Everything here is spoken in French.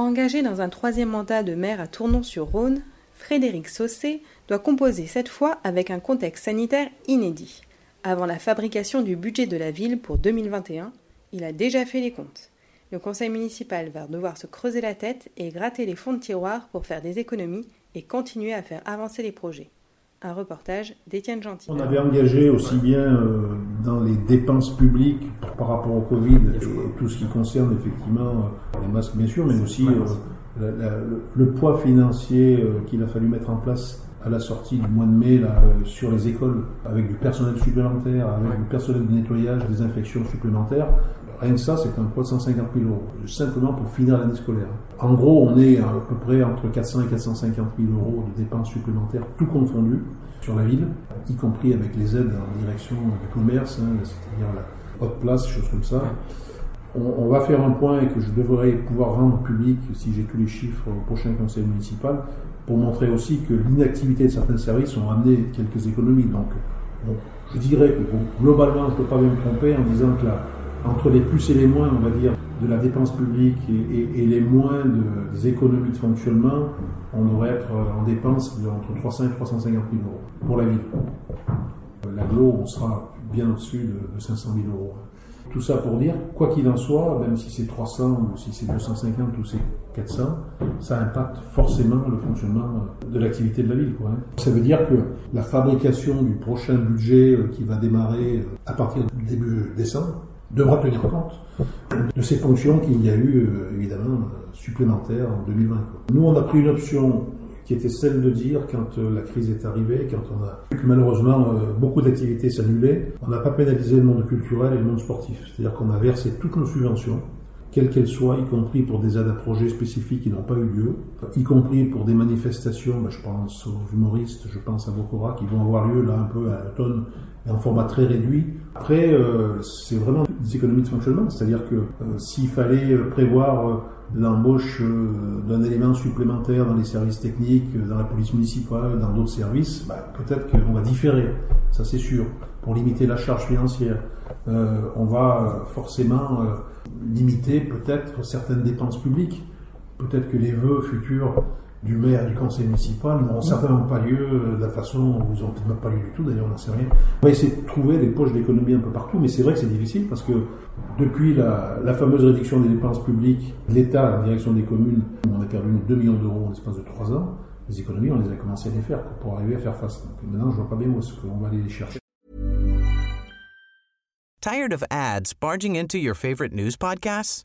Engagé dans un troisième mandat de maire à Tournon-sur-Rhône, Frédéric Saucé doit composer cette fois avec un contexte sanitaire inédit. Avant la fabrication du budget de la ville pour 2021, il a déjà fait les comptes. Le conseil municipal va devoir se creuser la tête et gratter les fonds de tiroir pour faire des économies et continuer à faire avancer les projets. Un reportage d'Étienne Gentil. On avait engagé aussi bien euh, dans les dépenses publiques par rapport au Covid et tout ce qui concerne effectivement euh, les masques bien sûr, mais aussi euh, la- la- le, poids financier qu'il a fallu mettre en place à la sortie du mois de mai là, sur les écoles, avec du personnel supplémentaire, avec du personnel de nettoyage, des infections supplémentaires. Rien que ça, c'est un poids de 150 000 euros, simplement pour finir l'année scolaire. En gros, on est à peu près entre 400 et 450 000 euros de dépenses supplémentaires, tout confondu, sur la ville, y compris avec les aides en direction du commerce, hein, c'est-à-dire la haute place, choses comme ça. On, va faire un point et que je devrais pouvoir rendre public, si j'ai tous les chiffres, au prochain conseil municipal, pour montrer aussi que l'inactivité de certains services ont amené quelques économies. Donc, je dirais que globalement, je ne peux pas me tromper en disant que là, entre les plus et les moins, on va dire, de la dépense publique et, les moins de- des économies de fonctionnement, on devrait être en dépenses entre 300 et 350 000 euros pour la ville. Euh, L'aglo, on sera bien au-dessus de, de 500 000 euros. Tout ça pour dire, quoi qu'il en soit, même si c'est 300 ou si c'est 250 ou c'est 400, ça impacte forcément le fonctionnement de l'activité de la ville. Hein. Ça veut dire que la fabrication du prochain budget euh, qui va démarrer euh, à partir du début décembre devra tenir compte de ces fonctions qu'il y a eu euh, évidemment euh, supplémentaires en 2020. quoi. Nous, on a pris une option qui était celle de dire, quand euh, la crise est arrivée, quand on a vu que malheureusement beaucoup d'activités s'annulaient, on n'a pas pénalisé le monde culturel et le monde sportif. C'est-à-dire qu'on a versé toutes nos subventions, quelles qu'elles soient, y compris pour des aides à projets spécifiques qui n'ont pas eu lieu, y compris pour des manifestations, ben, je pense aux humoristes, je pense à Bokora, qui vont avoir lieu là un peu à l'automne, mais en format très réduit. Après, euh, c'est vraiment des économies de fonctionnement, c'est-à-dire que euh, s'il fallait euh, prévoir l'embauche d'un élément supplémentaire dans les services techniques, dans la police municipale, dans d'autres services, bah, peut-être qu'on va différer, ça c'est sûr, pour limiter la charge financière. On va forcément limiter peut-être certaines dépenses publiques. Peut-être que les vœux futurs du maire du conseil municipal n'auront certainement pas lieu de la façon, n'ont peut-être même pas lieu du tout, d'ailleurs on n'en sait rien. On va essayer de trouver des poches d'économie un peu partout, mais c'est vrai que c'est difficile parce que depuis la, la fameuse réduction des dépenses publiques, l'État, en direction des communes, on a perdu 2 millions d'euros en l'espace de 3 ans, les économies, on les a commencé à les faire pour arriver à faire face. Donc maintenant, je vois pas bien où est-ce qu'on va aller les chercher. Tired of ads barging into your favorite news podcasts?